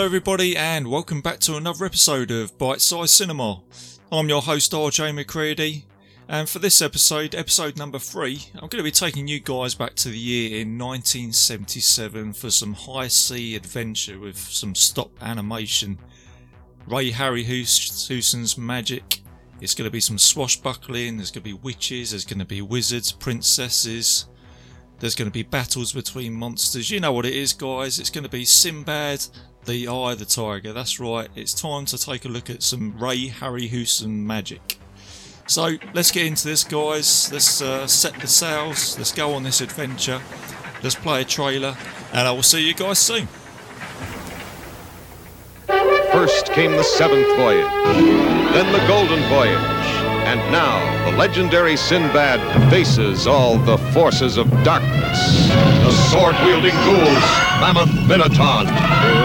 Hello, everybody, and welcome back to another episode of Bite Size Cinema. I'm your host, RJ McCready, and for this episode, episode number three, I'm going to be taking you guys back to the year in 1977 for some high sea adventure with some stop animation. Ray Harryhausen's magic. It's going to be some swashbuckling, there's going to be witches, there's going to be wizards, princesses, there's going to be battles between monsters. You know what it is, guys. It's going to be Sinbad, the Eye of the Tiger. That's right. It's time to take a look at some Ray Harryhausen magic. So let's get into this, guys. Let's uh, set the sails. Let's go on this adventure. Let's play a trailer, and I will see you guys soon. First came the seventh voyage, then the golden voyage, and now the legendary Sinbad faces all the forces of darkness. The sword-wielding ghouls, Mammoth Minotaur,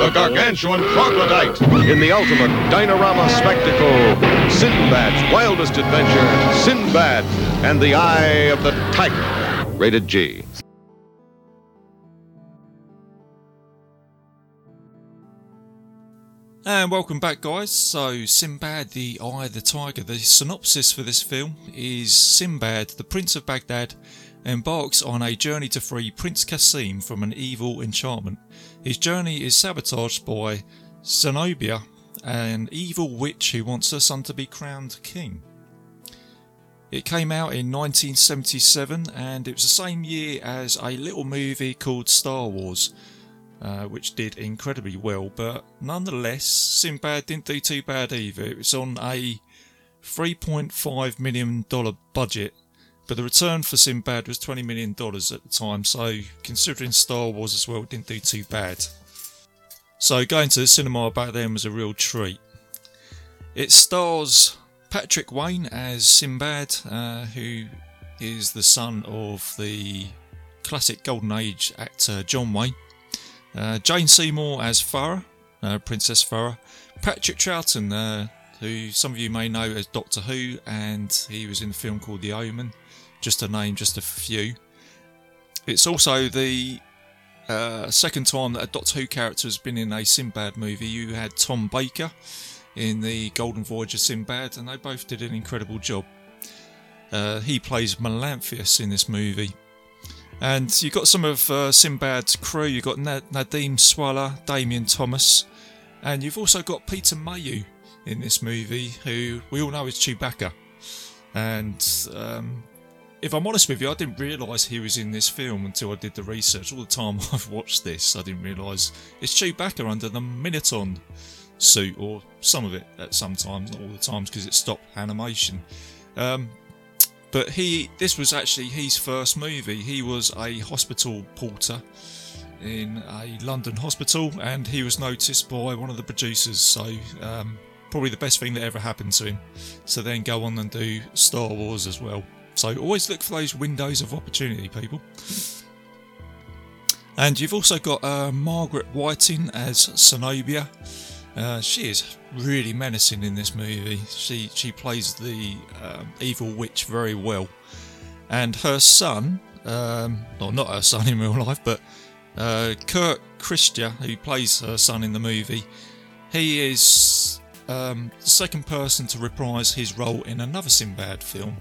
the gargantuan troglodyte, in the ultimate Dynarama spectacle, Sinbad's wildest adventure, Sinbad and the Eye of the Tiger. Rated G. And welcome back, guys. So, Sinbad, the Eye of the Tiger. The synopsis for this film is Sinbad, the Prince of Baghdad, embarks on a journey to free Prince Kasim from an evil enchantment. His journey is sabotaged by Zenobia, an evil witch who wants her son to be crowned king. It came out in 1977 and it was the same year as a little movie called Star Wars uh, which did incredibly well. But nonetheless, Sinbad didn't do too bad either. It was on a $3.5 million budget, but the return for Sinbad was $20 million at the time, so considering Star Wars as well, didn't do too bad. So going to the cinema back then was a real treat. It stars Patrick Wayne as Sinbad, uh, who is the son of the classic Golden Age actor John Wayne. Uh, Jane Seymour as Farah, uh, Princess Farah. Patrick Troughton, uh, who some of you may know as Doctor Who, and he was in a film called The Omen. Just to name just a few. It's also the uh, second time that a Doctor Who character has been in a Sinbad movie. You had Tom Baker in the Golden Voyage of Sinbad, and they both did an incredible job. Uh, he plays Melanthius in this movie. And you've got some of uh, Sinbad's crew. You've got Nadim Sawalha, Damien Thomas, and you've also got Peter Mayhew in this movie, who we all know is Chewbacca. And um, if I'm honest with you, I didn't realise he was in this film until I did the research. All the time I've watched this, I didn't realise it's Chewbacca under the Minotaur suit, or some of it at some times, not all the times because it stopped animation. Um, but he, this was actually his first movie. He was a hospital porter in a London hospital, and he was noticed by one of the producers. So um, probably the best thing that ever happened to him. So then go on and do Star Wars as well. So always look for those windows of opportunity, people. And you've also got uh, Margaret Whiting as Zenobia. Uh, she is really menacing in this movie. She she plays the um, evil witch very well, and her son, um, well, not her son in real life, but uh, Kurt Christian, who plays her son in the movie, he is um, the second person to reprise his role in another Sinbad film.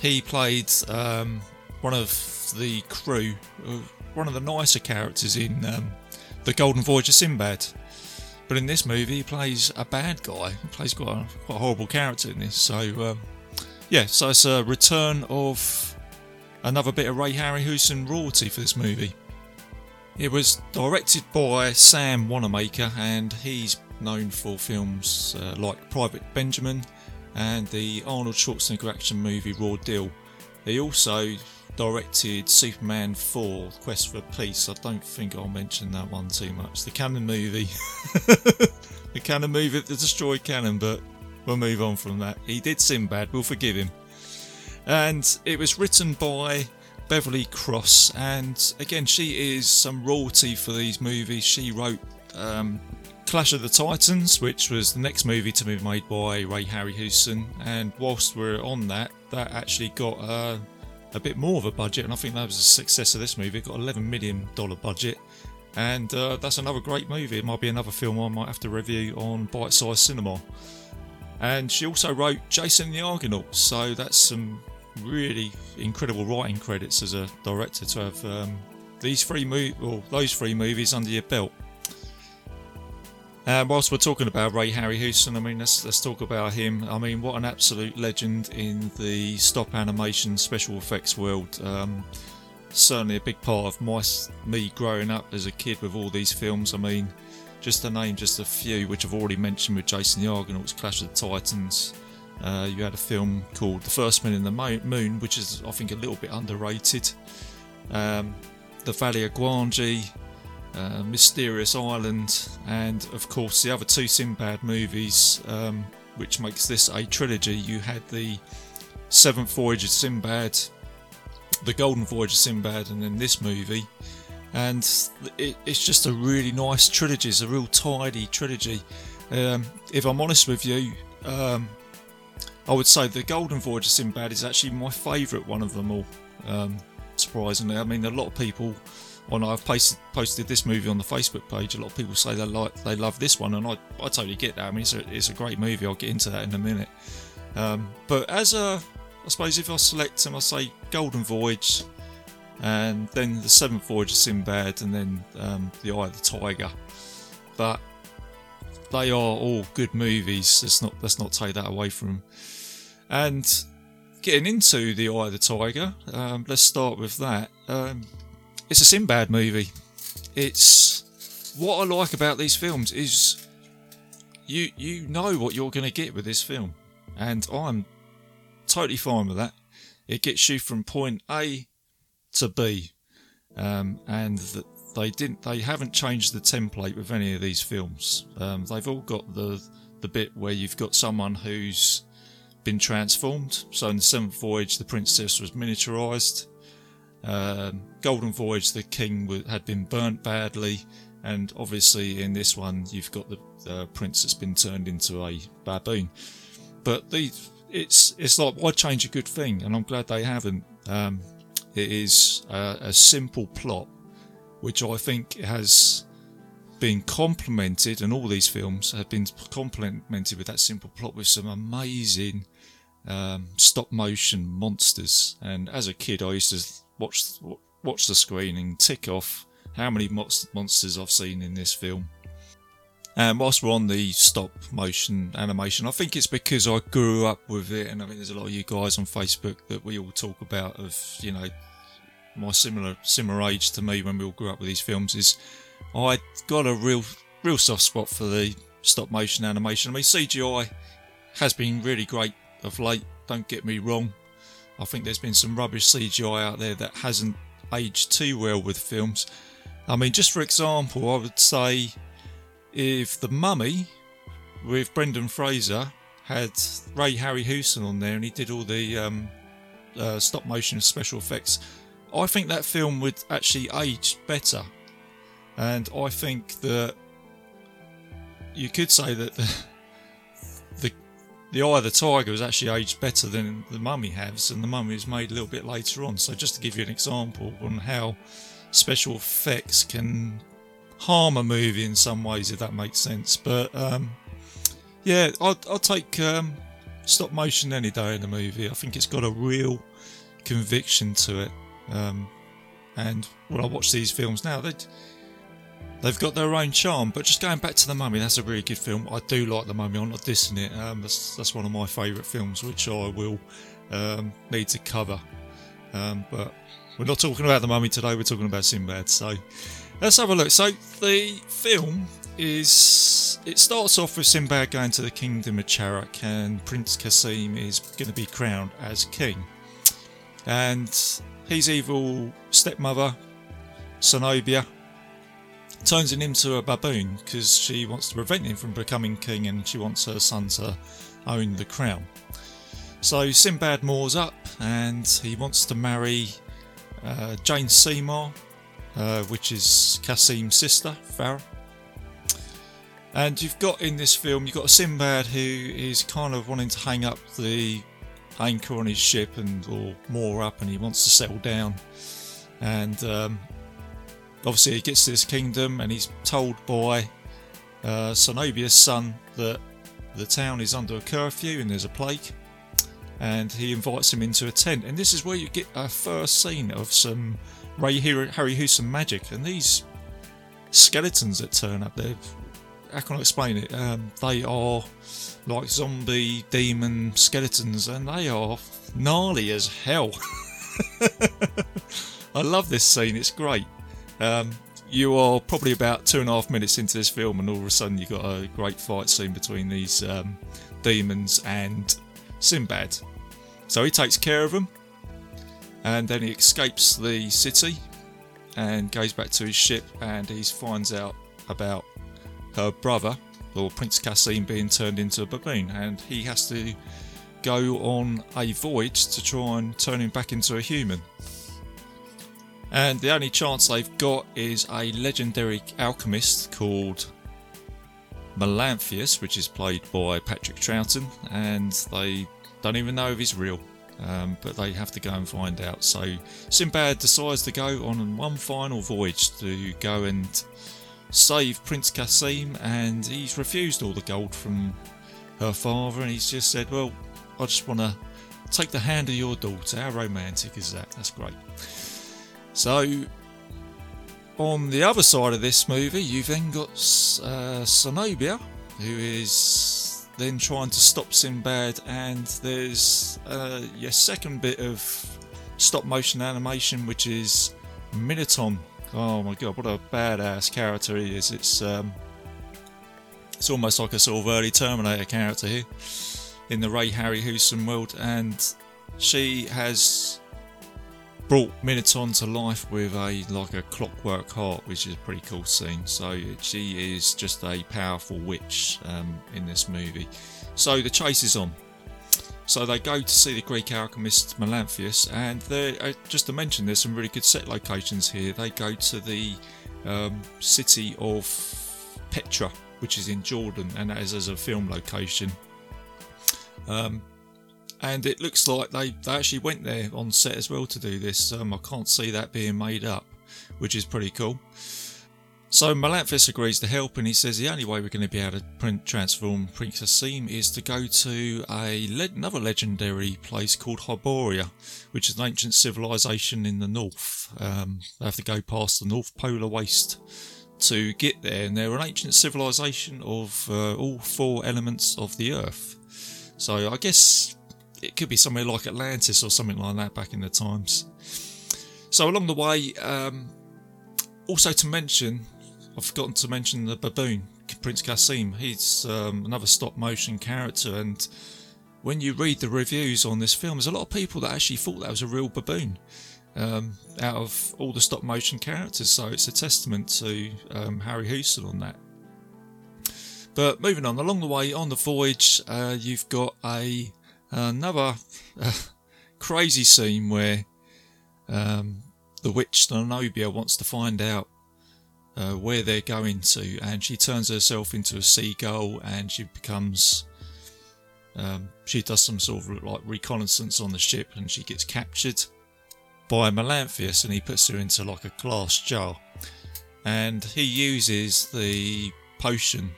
He played um, one of the crew, uh, one of the nicer characters in um, the Golden Voyage of Sinbad. But in this movie, he plays a bad guy. He plays quite a, quite a horrible character in this. So, um, yeah, so it's a return of another bit of Ray Harryhausen royalty for this movie. It was directed by Sam Wanamaker, and he's known for films uh, like Private Benjamin and the Arnold Schwarzenegger action movie Raw Deal. He also directed Superman 4 Quest for Peace. I don't think I'll mention that one too much. The Cannon movie. the Cannon movie that destroyed Cannon, but we'll move on from that. He did Sinbad, we'll forgive him. And it was written by Beverly Cross, and again, she is some royalty for these movies. She wrote um, Clash of the Titans, which was the next movie to be made by Ray Harryhausen, and whilst we're on that, that actually got uh, a bit more of a budget, and I think that was a success of this movie. It got $11 million budget, and uh, that's another great movie. It might be another film I might have to review on Bite Size Cinema. And she also wrote Jason the Argonaut, so that's some really incredible writing credits as a director to have um, these three mo- or those three movies under your belt. And whilst we're talking about Ray Harryhausen, I mean, let's let's talk about him. I mean, what an absolute legend in the stop animation special effects world. Um, certainly a big part of my me growing up as a kid with all these films. I mean, just to name just a few, which I've already mentioned with Jason the Argonauts, Clash of the Titans. Uh, you had a film called The First Man in the Moon, which is I think a little bit underrated. Um, the Valley of Gwangi, uh, Mysterious Island, and of course the other two Sinbad movies, um, which makes this a trilogy. You had the Seventh Voyage of Sinbad, the Golden Voyage of Sinbad, and then this movie. And it, it's just a really nice trilogy. It's a real tidy trilogy. Um, if I'm honest with you, um, I would say the Golden Voyage of Sinbad is actually my favourite one of them all. Um, surprisingly, I mean, a lot of people when I've posted, posted this movie on the Facebook page, a lot of people say they like they love this one, and I, I totally get that. I mean, it's a, it's a great movie. I'll get into that in a minute. Um, but as a, I suppose if I select them, I say Golden Voyage, and then the Seventh Voyage of Sinbad, and then um, the Eye of the Tiger. But they are all good movies. Let's not let's not take that away from. Them. And getting into the Eye of the Tiger, um, let's start with that. Um, it's a Sinbad movie. It's what I like about these films is you you know what you're going to get with this film, and I'm totally fine with that. It gets you from point A to B, um, and the, they didn't they haven't changed the template with any of these films. Um, they've all got the the bit where you've got someone who's been transformed. So in the Seventh Voyage, the princess was miniaturized. Um, Golden Voyage, the king had been burnt badly, and obviously in this one you've got the uh, prince that's been turned into a baboon. But the it's it's like why change a good thing, and I'm glad they haven't. Um, it is a, a simple plot, which I think has been complemented, and all these films have been complemented with that simple plot with some amazing um, stop motion monsters. And as a kid, I used to watch watch the screen and tick off how many monsters I've seen in this film. And whilst we're on the stop motion animation, I think it's because I grew up with it, and I think there's a lot of you guys on Facebook that we all talk about of you know my similar similar age to me when we all grew up with these films. Is I got a real real soft spot for the stop motion animation. I mean CGI has been really great of late. Don't get me wrong, I think there's been some rubbish CGI out there that hasn't aged too well with films. I mean, just for example, I would say if The Mummy with Brendan Fraser had Ray Harryhausen on there and he did all the um, uh, stop motion special effects, I think that film would actually age better. And I think that you could say that the, the Eye of the Tiger was actually aged better than the Mummy has, and the Mummy was made a little bit later on. So just to give you an example on how special effects can harm a movie in some ways, if that makes sense. But um, yeah, I'll, I'll take um, stop motion any day in a movie. I think it's got a real conviction to it. Um, and when I watch these films now, they they've got their own charm. But just going back to the Mummy, that's a really good film. I do like the Mummy. I'm not dissing it. Um, that's that's one of my favourite films, which I will um, need to cover. Um, but we're not talking about the Mummy today. We're talking about Sinbad. So let's have a look. So the film is it starts off with Sinbad going to the kingdom of Charak, and Prince Kasim is going to be crowned as king. And his evil stepmother, Zenobia, turns him into a baboon because she wants to prevent him from becoming king and she wants her son to own the crown. So Sinbad moors up and he wants to marry uh, Jane Seymour, uh, which is Kasim's sister, Farah. And you've got in this film, you've got Sinbad who is kind of wanting to hang up the anchor on his ship and or moor up, and he wants to settle down. And um, obviously, he gets to this kingdom and he's told by uh, son that the town is under a curfew and there's a plague. And he invites him into a tent. And this is where you get a first scene of some Ray Harryhausen magic. And these skeletons that turn up there, how can I explain it? Um, they are like zombie demon skeletons and they are gnarly as hell. I love this scene, it's great. Um, you are probably about two and a half minutes into this film, and all of a sudden you've got a great fight scene between these um, demons and Sinbad. So he takes care of them, and then he escapes the city and goes back to his ship, and he finds out about her brother, or Prince Kasim, being turned into a baboon, and he has to go on a voyage to try and turn him back into a human. And the only chance they've got is a legendary alchemist called Melanthius, which is played by Patrick Troughton, and they don't even know if he's real. Um, but they have to go and find out. So Sinbad decides to go on one final voyage to go and save Prince Cassim, and he's refused all the gold from her father, and he's just said, "Well, I just want to take the hand of your daughter." How romantic is that? That's great. So, on the other side of this movie, you've then got uh, who is then trying to stop Sinbad, and there's uh, your second bit of stop motion animation, which is Minoton. Oh my god, what a badass character he is! It's um, it's almost like a sort of early Terminator character here in the Ray Harryhausen world, and she has brought Minoton to life with a like a clockwork heart, which is a pretty cool scene. So she is just a powerful witch um, in this movie. So the chase is on. So they go to see the Greek alchemist Melanthius, and uh, just to mention, there's some really good set locations here. They go to the um, city of Petra, which is in Jordan, and that is as a film location. Um, and it looks like they, they actually went there on set as well to do this. Um, I can't see that being made up, which is pretty cool. So Melanthius agrees to help, and he says the only way we're going to be able to print, transform Prince Kasim is to go to a le- another legendary place called Hyboria, which is an ancient civilization in the north. Um, they have to go past the North Polar Waste to get there, and they're an ancient civilization of uh, all four elements of the earth. So I guess it could be somewhere like Atlantis or something like that back in the times. So along the way, um, also to mention, I've forgotten to mention the baboon, Prince Kasim. He's um, another stop motion character, and when you read the reviews on this film, there's a lot of people that actually thought that was a real baboon. Um, out of all the stop motion characters, so it's a testament to um, Harryhausen on that. But moving on, along the way on the voyage, uh, you've got a Another uh, crazy scene where um, the witch Zenobia wants to find out uh, where they're going to, and she turns herself into a seagull and she becomes. Um, she does some sort of like reconnaissance on the ship and she gets captured by Melanthius and he puts her into like a glass jar. And he uses the potion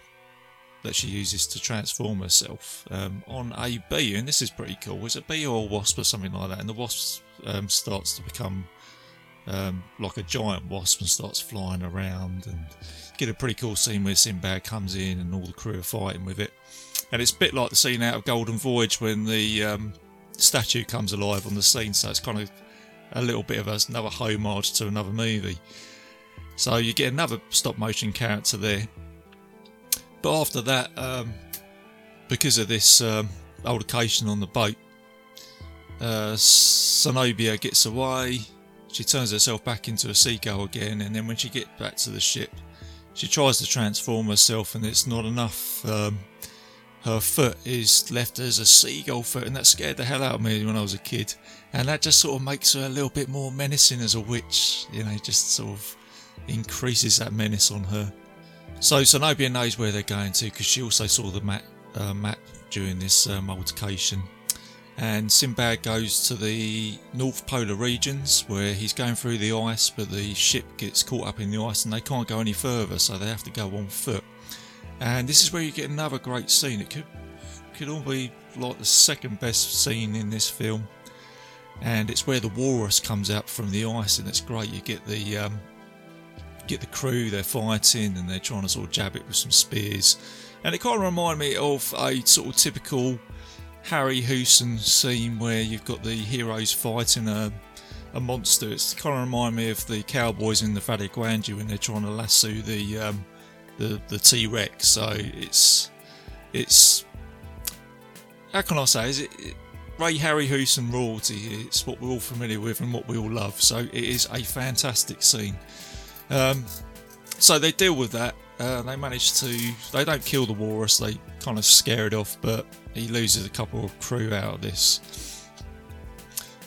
that she uses to transform herself um, on a bee, and this is pretty cool. It's a bee or wasp or something like that, and the wasp um, starts to become um, like a giant wasp and starts flying around, and get a pretty cool scene where Sinbad comes in and all the crew are fighting with it, and it's a bit like the scene out of Golden Voyage when the um, statue comes alive on the scene, so it's kind of a little bit of another homage to another movie. So you get another stop motion character there but after that, um, because of this um, altercation on the boat, uh, gets away. She turns herself back into a seagull again, and then when she gets back to the ship, she tries to transform herself, and it's not enough. Um, her foot is left as a seagull foot, and that scared the hell out of me when I was a kid. And that just sort of makes her a little bit more menacing as a witch, you know, just sort of increases that menace on her. So Zenobia knows where they're going to because she also saw the map, uh, map during this um, altercation. and Sinbad goes to the North Polar regions where he's going through the ice, but the ship gets caught up in the ice and they can't go any further, so they have to go on foot. And this is where you get another great scene. It could could all be like the second best scene in this film, and it's where the walrus comes out from the ice, and it's great. You get the um, get the crew they're fighting, and they're trying to sort of jab it with some spears, and it kind of reminded me of a sort of typical Harryhausen scene where you've got the heroes fighting a, a monster. It's kind of remind me of the cowboys in the Valley Gwangi when they're trying to lasso the um, the the T Rex. So it's it's how can I say? Is it, it Ray Harryhausen royalty? It's what we're all familiar with and what we all love. So it is a fantastic scene. Um, so they deal with that. Uh, they manage to. They don't kill the walrus. They kind of scare it off, but he loses a couple of crew out of this.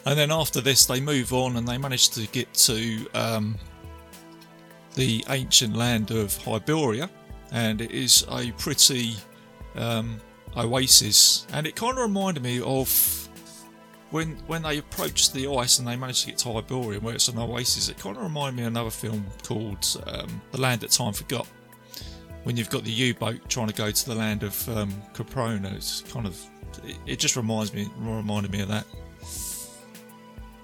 And then after this, they move on and they manage to get to um, the ancient land of Hyboria, and it is a pretty um, oasis. And it kind of reminded me of when when they approach the ice and they manage to get to Hyboria, where it's an oasis. It kind of reminded me of another film called um, The Land That Time Forgot when you've got the U-boat trying to go to the land of um, Caprona, it's kind of it, it, just reminds me reminded me of that.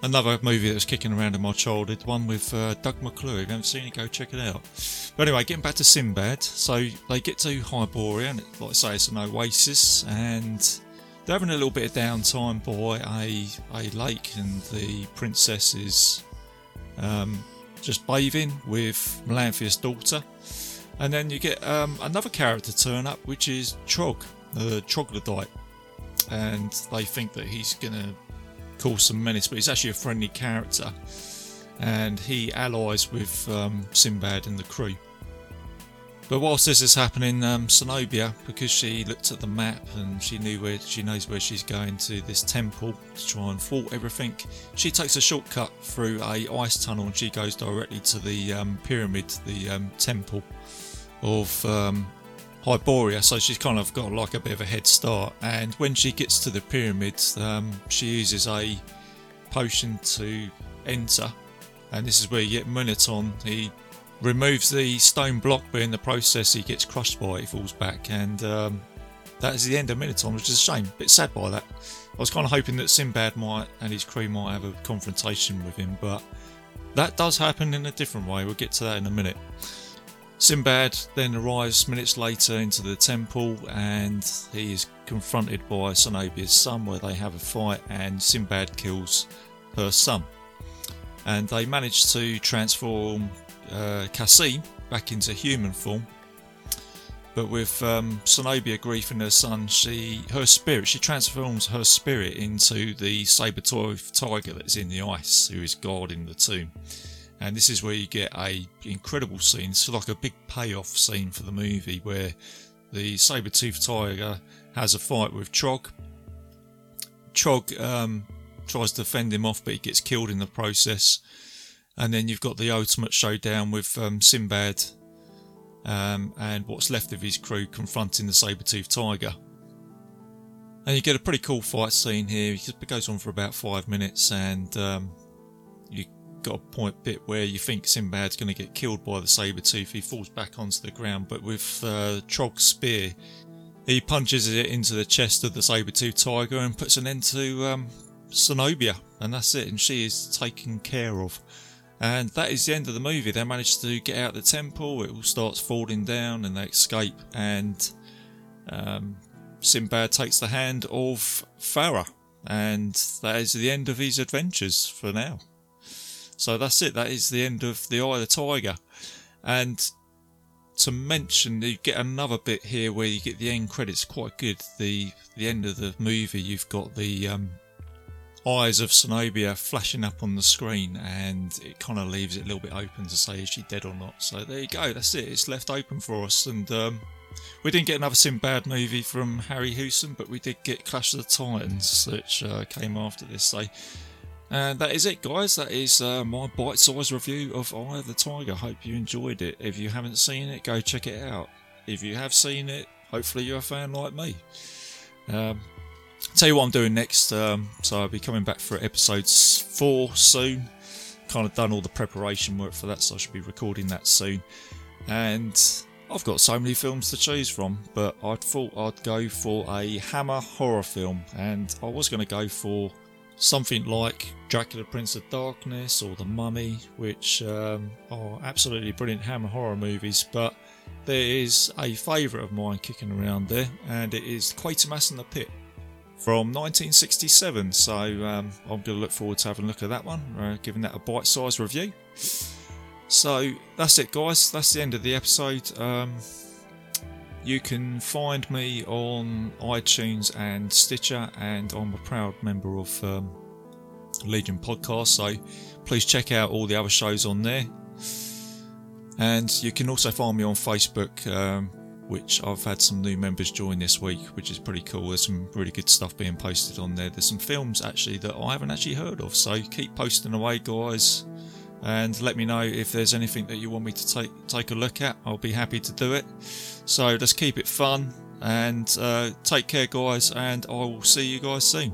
Another movie that was kicking around in my childhood, one with uh, Doug McClure. If you haven't seen it, go check it out. But anyway, getting back to Sinbad, so they get to Hyboria, and like I say, it's an oasis, and they're having a little bit of downtime by a a lake, and the princess is um, just bathing with Melanthius' daughter and then you get um, another character turn up, which is Trog, the troglodyte. And they think that he's going to cause some menace, but he's actually a friendly character. And he allies with um, Sinbad and the crew. But whilst this is happening, um, because she looked at the map and she knew where she knows where she's going to this temple to try and thwart everything, she takes a shortcut through a ice tunnel and she goes directly to the um, pyramid, the um, temple of um, Hyboria, so she's kind of got like a bit of a head start. And when she gets to the pyramid, um, she uses a potion to enter, and this is where you get Minoton. He removes the stone block, but in the process, he gets crushed by it, he falls back, and um, that is the end of Minoton, which is a shame. A bit sad by that. I was kind of hoping that Sinbad might and his crew might have a confrontation with him, but that does happen in a different way. We'll get to that in a minute. Sinbad then arrives minutes later into the temple and he is confronted by Zenobia's son where they have a fight and Sinbad kills her son. And they manage to transform uh, Cassim back into human form. But with um, Zenobia grieving her son, she her spirit she transforms her spirit into the saber-toothed tiger that's in the ice, who is guarding the tomb and this is where you get a incredible scene. It's like a big payoff scene for the movie where the saber-toothed tiger has a fight with Trog. Trog um, tries to fend him off, but he gets killed in the process. And then you've got the ultimate showdown with um, Sinbad um, and what's left of his crew confronting the saber-toothed tiger. And you get a pretty cool fight scene here. It goes on for about five minutes, and um, you got a point bit where you think Sinbad's going to get killed by the saber tooth. He falls back onto the ground, but with uh, Trog's spear, he punches it into the chest of the saber tooth tiger and puts an end to um, Zenobia, and that's it. And she is taken care of. And that is the end of the movie. They manage to get out the temple. It all starts falling down, and they escape. And um, Sinbad takes the hand of Farah, and that is the end of his adventures for now. So that's it. That is the end of the Eye of the Tiger. And to mention, you get another bit here where you get the end credits quite good. The the end of the movie, you've got the um, eyes of Zenobia flashing up on the screen, and it kind of leaves it a little bit open to say is she dead or not. So there you go. That's it. It's left open for us, and um, we didn't get another Sinbad movie from Harryhausen, but we did get Clash of the Titans, which uh, came after this. So and that is it, guys. That is uh, my bite sized review of Eye of the Tiger. Hope you enjoyed it. If you haven't seen it, go check it out. If you have seen it, hopefully you're a fan like me. Um, tell you what I'm doing next. Um, so I'll be coming back for episode four soon. Kind of done all the preparation work for that, so I should be recording that soon. And I've got so many films to choose from, but I thought I'd go for a Hammer horror film, and I was going to go for something like Dracula Prince of Darkness or The Mummy, which um, are absolutely brilliant Hammer horror movies, but there is a favourite of mine kicking around there, and it is Quatermass and the Pit from 1967. So um, I'm going to look forward to having a look at that one, uh, giving that a bite sized review. So that's it, guys. That's the end of the episode. Um, you can find me on iTunes and Stitcher, and I'm a proud member of um, Legion Podcast. So please check out all the other shows on there. And you can also find me on Facebook, um, which I've had some new members join this week, which is pretty cool. There's some really good stuff being posted on there. There's some films actually that I haven't actually heard of. So keep posting away, guys and let me know if there's anything that you want me to take take a look at. I'll be happy to do it. So let's keep it fun and uh, take care, guys, and I will see you guys soon.